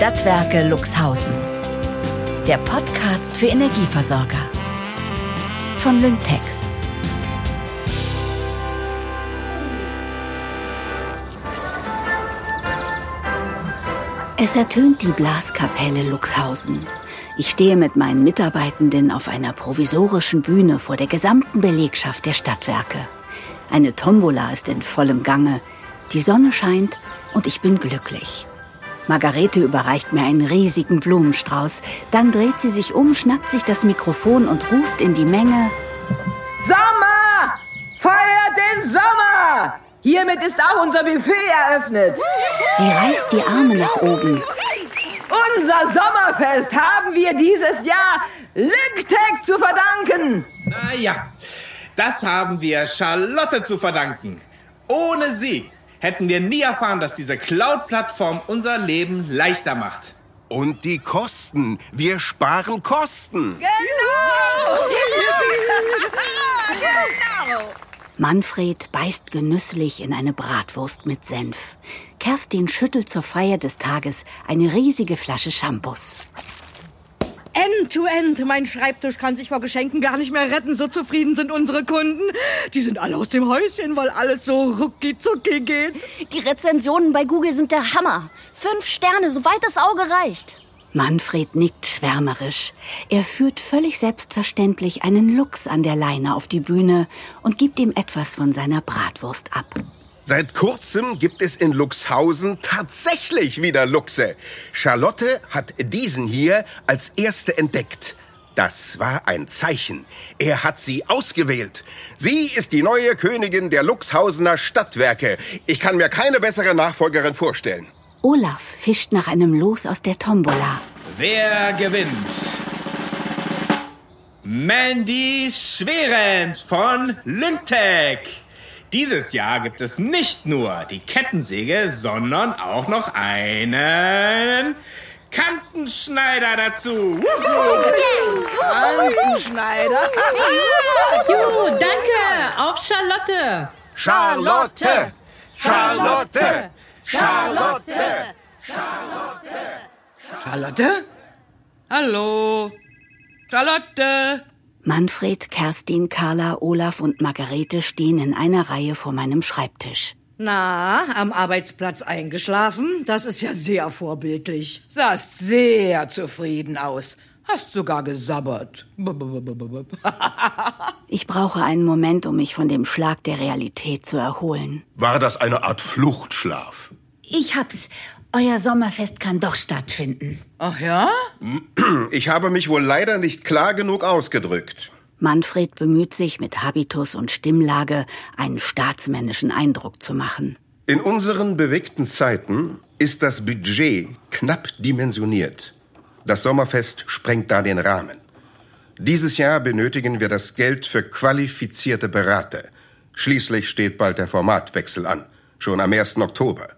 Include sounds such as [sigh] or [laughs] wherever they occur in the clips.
Stadtwerke Luxhausen. Der Podcast für Energieversorger. Von Lyngtech. Es ertönt die Blaskapelle Luxhausen. Ich stehe mit meinen Mitarbeitenden auf einer provisorischen Bühne vor der gesamten Belegschaft der Stadtwerke. Eine Tombola ist in vollem Gange. Die Sonne scheint und ich bin glücklich. Margarete überreicht mir einen riesigen Blumenstrauß. Dann dreht sie sich um, schnappt sich das Mikrofon und ruft in die Menge. Sommer! Feiert den Sommer! Hiermit ist auch unser Buffet eröffnet. Sie reißt die Arme nach oben. Unser Sommerfest haben wir dieses Jahr Lygtech zu verdanken. Naja, das haben wir Charlotte zu verdanken. Ohne sie hätten wir nie erfahren, dass diese Cloud-Plattform unser Leben leichter macht. Und die Kosten. Wir sparen Kosten. Genau! [laughs] genau! Manfred beißt genüsslich in eine Bratwurst mit Senf. Kerstin schüttelt zur Feier des Tages eine riesige Flasche Shampoos. End-to-end. Mein Schreibtisch kann sich vor Geschenken gar nicht mehr retten. So zufrieden sind unsere Kunden. Die sind alle aus dem Häuschen, weil alles so rucki-zucki geht. Die Rezensionen bei Google sind der Hammer. Fünf Sterne, soweit das Auge reicht. Manfred nickt schwärmerisch. Er führt völlig selbstverständlich einen Luchs an der Leine auf die Bühne und gibt ihm etwas von seiner Bratwurst ab. Seit kurzem gibt es in Luxhausen tatsächlich wieder Luchse. Charlotte hat diesen hier als erste entdeckt. Das war ein Zeichen. Er hat sie ausgewählt. Sie ist die neue Königin der Luxhausener Stadtwerke. Ich kann mir keine bessere Nachfolgerin vorstellen. Olaf fischt nach einem Los aus der Tombola. Wer gewinnt? Mandy Schwerend von Lyngtech. Dieses Jahr gibt es nicht nur die Kettensäge, sondern auch noch einen Kantenschneider dazu. Kantenschneider. Juhu, danke. Auf Charlotte. Charlotte. Charlotte. Charlotte. Charlotte. Charlotte? Hallo. Charlotte. Manfred, Kerstin, Carla, Olaf und Margarete stehen in einer Reihe vor meinem Schreibtisch. Na, am Arbeitsplatz eingeschlafen? Das ist ja sehr vorbildlich. Sahst sehr zufrieden aus. Hast sogar gesabbert. [laughs] ich brauche einen Moment, um mich von dem Schlag der Realität zu erholen. War das eine Art Fluchtschlaf? Ich hab's. Euer Sommerfest kann doch stattfinden. Ach ja? [clears throat] Ich habe mich wohl leider nicht klar genug ausgedrückt. Manfred bemüht sich mit Habitus und Stimmlage, einen staatsmännischen Eindruck zu machen. In unseren bewegten Zeiten ist das Budget knapp dimensioniert. Das Sommerfest sprengt da den Rahmen. Dieses Jahr benötigen wir das Geld für qualifizierte Berater. Schließlich steht bald der Formatwechsel an, schon am 1. Oktober.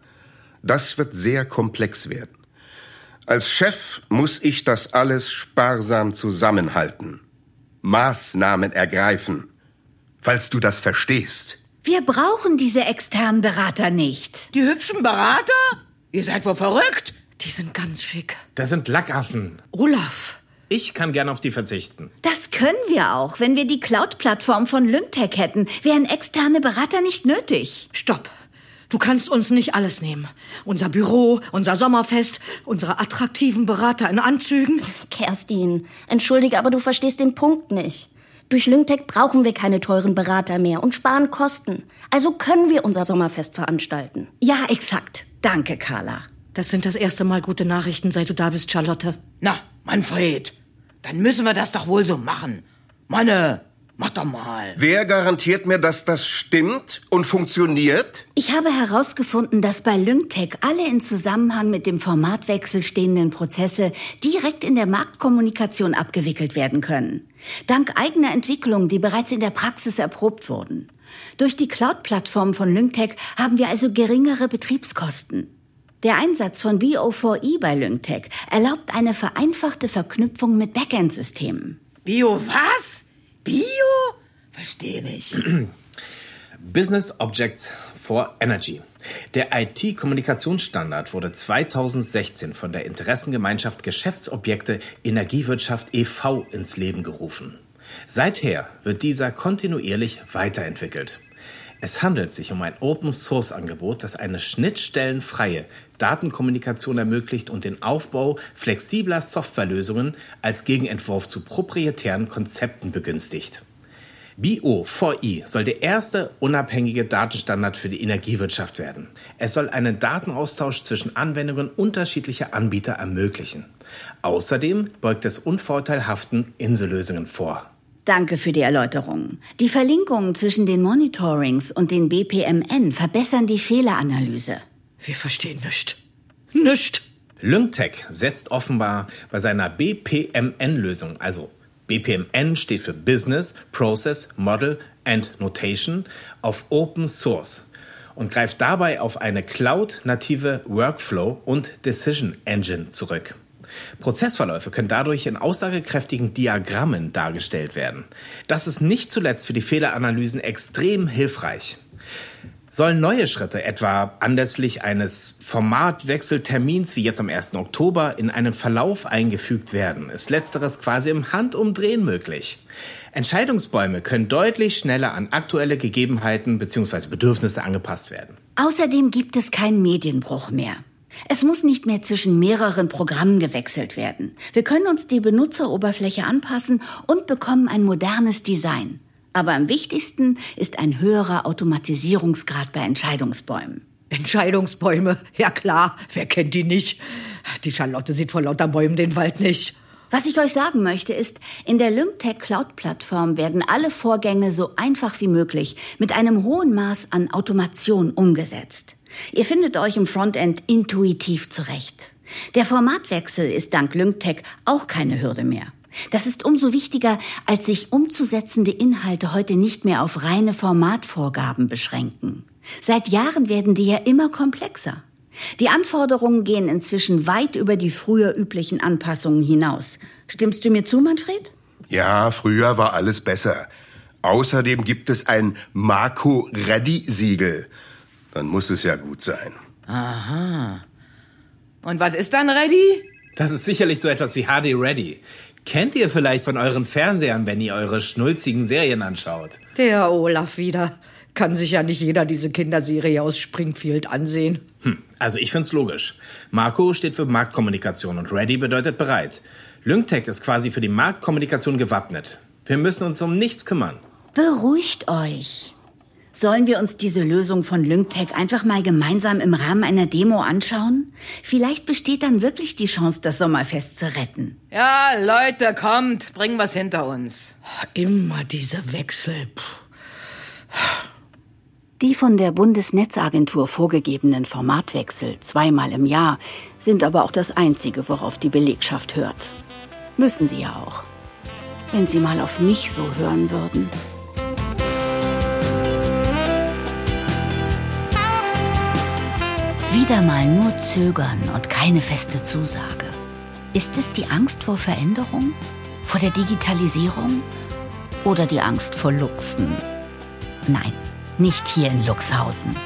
Das wird sehr komplex werden. Als Chef muss ich das alles sparsam zusammenhalten. Maßnahmen ergreifen. Falls du das verstehst. Wir brauchen diese externen Berater nicht. Die hübschen Berater? Ihr seid wohl verrückt? Die sind ganz schick. Das sind Lackaffen. Olaf. Ich kann gern auf die verzichten. Das können wir auch. Wenn wir die Cloud-Plattform von Lyngtech hätten, wären externe Berater nicht nötig. Stopp. Du kannst uns nicht alles nehmen. Unser Büro, unser Sommerfest, unsere attraktiven Berater in Anzügen. Kerstin, entschuldige, aber du verstehst den Punkt nicht. Durch Lyngtech brauchen wir keine teuren Berater mehr und sparen Kosten. Also können wir unser Sommerfest veranstalten. Ja, exakt. Danke, Carla. Das sind das erste Mal gute Nachrichten, seit du da bist, Charlotte. Na, Manfred, dann müssen wir das doch wohl so machen. Manne, Mach doch mal. Wer garantiert mir, dass das stimmt und funktioniert? Ich habe herausgefunden, dass bei Lyngtech alle in Zusammenhang mit dem Formatwechsel stehenden Prozesse direkt in der Marktkommunikation abgewickelt werden können. Dank eigener Entwicklungen, die bereits in der Praxis erprobt wurden. Durch die Cloud-Plattform von Lyngtech haben wir also geringere Betriebskosten. Der Einsatz von BO4E bei Lyngtech erlaubt eine vereinfachte Verknüpfung mit Backend-Systemen. Bio was? Bio? Verstehe nicht. [clears throat] Business Objects for Energy. Der IT-Kommunikationsstandard wurde 2016 von der Interessengemeinschaft Geschäftsobjekte Energiewirtschaft e.V. ins Leben gerufen. Seither wird dieser kontinuierlich weiterentwickelt. Es handelt sich um ein Open-Source-Angebot, das eine schnittstellenfreie Datenkommunikation ermöglicht und den Aufbau flexibler Softwarelösungen als Gegenentwurf zu proprietären Konzepten begünstigt. BO4i soll der erste unabhängige Datenstandard für die Energiewirtschaft werden. Es soll einen Datenaustausch zwischen Anwendungen unterschiedlicher Anbieter ermöglichen. Außerdem beugt es unvorteilhaften Insellösungen vor. Danke für die Erläuterung. Die Verlinkungen zwischen den Monitorings und den BPMN verbessern die Fehleranalyse. Wir verstehen nichts. Nicht. Lyngtech setzt offenbar bei seiner BPMN-Lösung, also BPMN steht für Business, Process, Model and Notation, auf Open Source und greift dabei auf eine Cloud-native Workflow- und Decision Engine zurück. Prozessverläufe können dadurch in aussagekräftigen Diagrammen dargestellt werden. Das ist nicht zuletzt für die Fehleranalysen extrem hilfreich. Sollen neue Schritte, etwa anlässlich eines Formatwechseltermins wie jetzt am 1. Oktober, in einen Verlauf eingefügt werden, ist letzteres quasi im Handumdrehen möglich. Entscheidungsbäume können deutlich schneller an aktuelle Gegebenheiten bzw. Bedürfnisse angepasst werden. Außerdem gibt es keinen Medienbruch mehr. Es muss nicht mehr zwischen mehreren Programmen gewechselt werden. Wir können uns die Benutzeroberfläche anpassen und bekommen ein modernes Design. Aber am wichtigsten ist ein höherer Automatisierungsgrad bei Entscheidungsbäumen. Entscheidungsbäume, ja klar, wer kennt die nicht? Die Charlotte sieht vor lauter Bäumen den Wald nicht. Was ich euch sagen möchte ist, in der Lymtech Cloud Plattform werden alle Vorgänge so einfach wie möglich mit einem hohen Maß an Automation umgesetzt. Ihr findet euch im Frontend intuitiv zurecht. Der Formatwechsel ist dank Lymtech auch keine Hürde mehr. Das ist umso wichtiger, als sich umzusetzende Inhalte heute nicht mehr auf reine Formatvorgaben beschränken. Seit Jahren werden die ja immer komplexer. Die Anforderungen gehen inzwischen weit über die früher üblichen Anpassungen hinaus. Stimmst du mir zu, Manfred? Ja, früher war alles besser. Außerdem gibt es ein Marco Ready Siegel. Dann muss es ja gut sein. Aha. Und was ist dann ready? Das ist sicherlich so etwas wie HD Ready. Kennt ihr vielleicht von euren Fernsehern, wenn ihr eure schnulzigen Serien anschaut? Der Olaf wieder. Kann sich ja nicht jeder diese Kinderserie aus Springfield ansehen. Hm, also ich find's logisch. Marco steht für Marktkommunikation und Ready bedeutet bereit. Lyngtech ist quasi für die Marktkommunikation gewappnet. Wir müssen uns um nichts kümmern. Beruhigt euch. Sollen wir uns diese Lösung von Lyngtech einfach mal gemeinsam im Rahmen einer Demo anschauen? Vielleicht besteht dann wirklich die Chance, das Sommerfest zu retten. Ja, Leute, kommt, bringen was hinter uns. Immer diese Wechsel. Puh. Die von der Bundesnetzagentur vorgegebenen Formatwechsel zweimal im Jahr sind aber auch das Einzige, worauf die Belegschaft hört. Müssen sie ja auch. Wenn sie mal auf mich so hören würden. Wieder mal nur zögern und keine feste Zusage. Ist es die Angst vor Veränderung? Vor der Digitalisierung? Oder die Angst vor Luchsen? Nein, nicht hier in Luxhausen.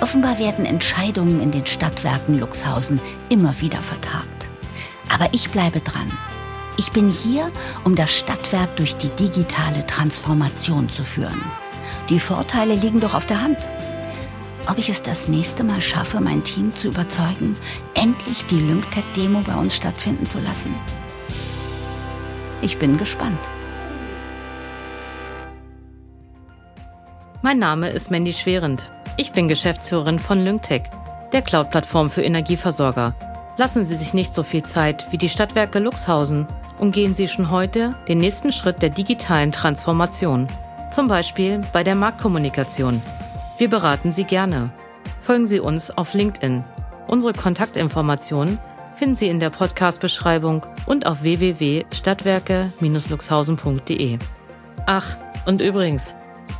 Offenbar werden Entscheidungen in den Stadtwerken Luxhausen immer wieder vertagt. Aber ich bleibe dran. Ich bin hier, um das Stadtwerk durch die digitale Transformation zu führen. Die Vorteile liegen doch auf der Hand. Ob ich es das nächste Mal schaffe, mein Team zu überzeugen, endlich die Lyngtech-Demo bei uns stattfinden zu lassen? Ich bin gespannt. Mein Name ist Mandy Schwerend. Ich bin Geschäftsführerin von Lyngtech, der Cloud-Plattform für Energieversorger. Lassen Sie sich nicht so viel Zeit wie die Stadtwerke Luxhausen und gehen Sie schon heute den nächsten Schritt der digitalen Transformation. Zum Beispiel bei der Marktkommunikation. Wir beraten Sie gerne. Folgen Sie uns auf LinkedIn. Unsere Kontaktinformationen finden Sie in der Podcast-Beschreibung und auf www.stadtwerke-luxhausen.de. Ach, und übrigens,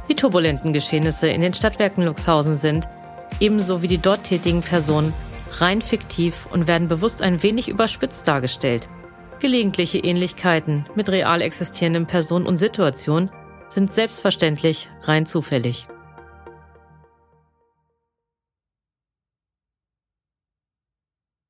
die turbulenten Geschehnisse in den Stadtwerken Luxhausen sind, ebenso wie die dort tätigen Personen, rein fiktiv und werden bewusst ein wenig überspitzt dargestellt. Gelegentliche Ähnlichkeiten mit real existierenden Personen und Situationen sind selbstverständlich rein zufällig.